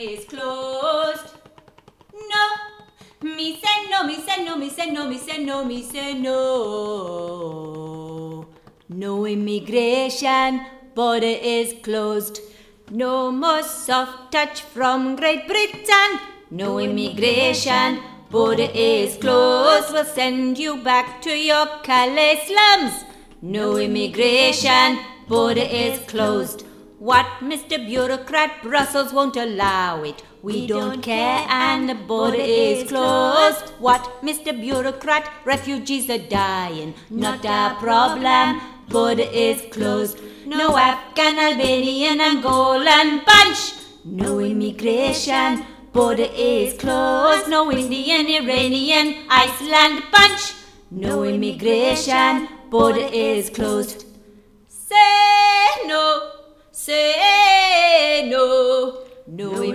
is closed. No, me say no, me say no, me say no, me say no, me say no. No immigration, border is closed. No more soft touch from Great Britain. No immigration, border is closed. We'll send you back to your Calais slums. No immigration, border is closed. What, Mr. Bureaucrat? Brussels won't allow it. We don't care and the border is closed. What, Mr. Bureaucrat? Refugees are dying. Not our problem. Border is closed. No Afghan, Albanian, Angolan bunch. No immigration. Border is closed. No Indian, Iranian, Iceland bunch. No immigration. Border is closed. Say no.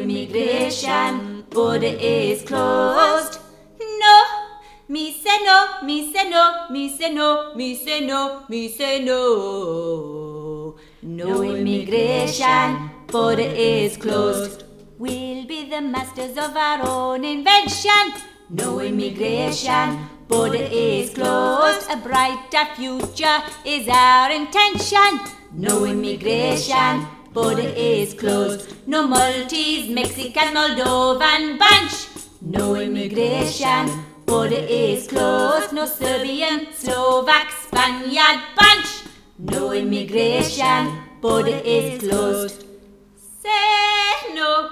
Immigration. Border is closed. No. Me say no, me say no, me say no, me say no, me say no. No immigration, border is closed. We'll be the masters of our own invention. No immigration, border is closed. A brighter future is our intention. No immigration, border is closed. No Maltese, Mexican, Moldovan bunch. No immigration, border is closed. No Serbian, Slovak, Spaniard bunch. No immigration, border is closed. Say no,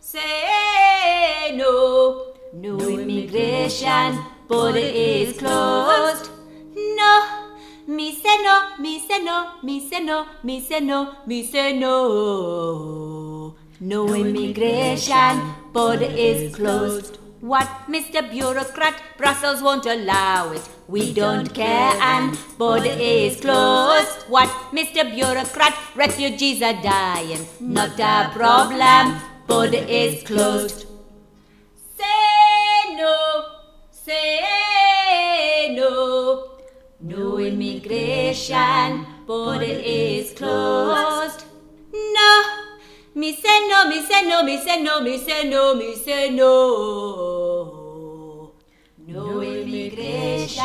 say no. No immigration, border is closed. No. Me say no, me say no, me say no, me no, me no. No immigration, border is closed. What, Mr. Bureaucrat? Brussels won't allow it. We don't care and border is closed. What, Mr. Bureaucrat? Refugees are dying. Not a problem. Border is closed. station, but it is closed. No, me say no, me say no, me say no, me say no, me say no. No immigration.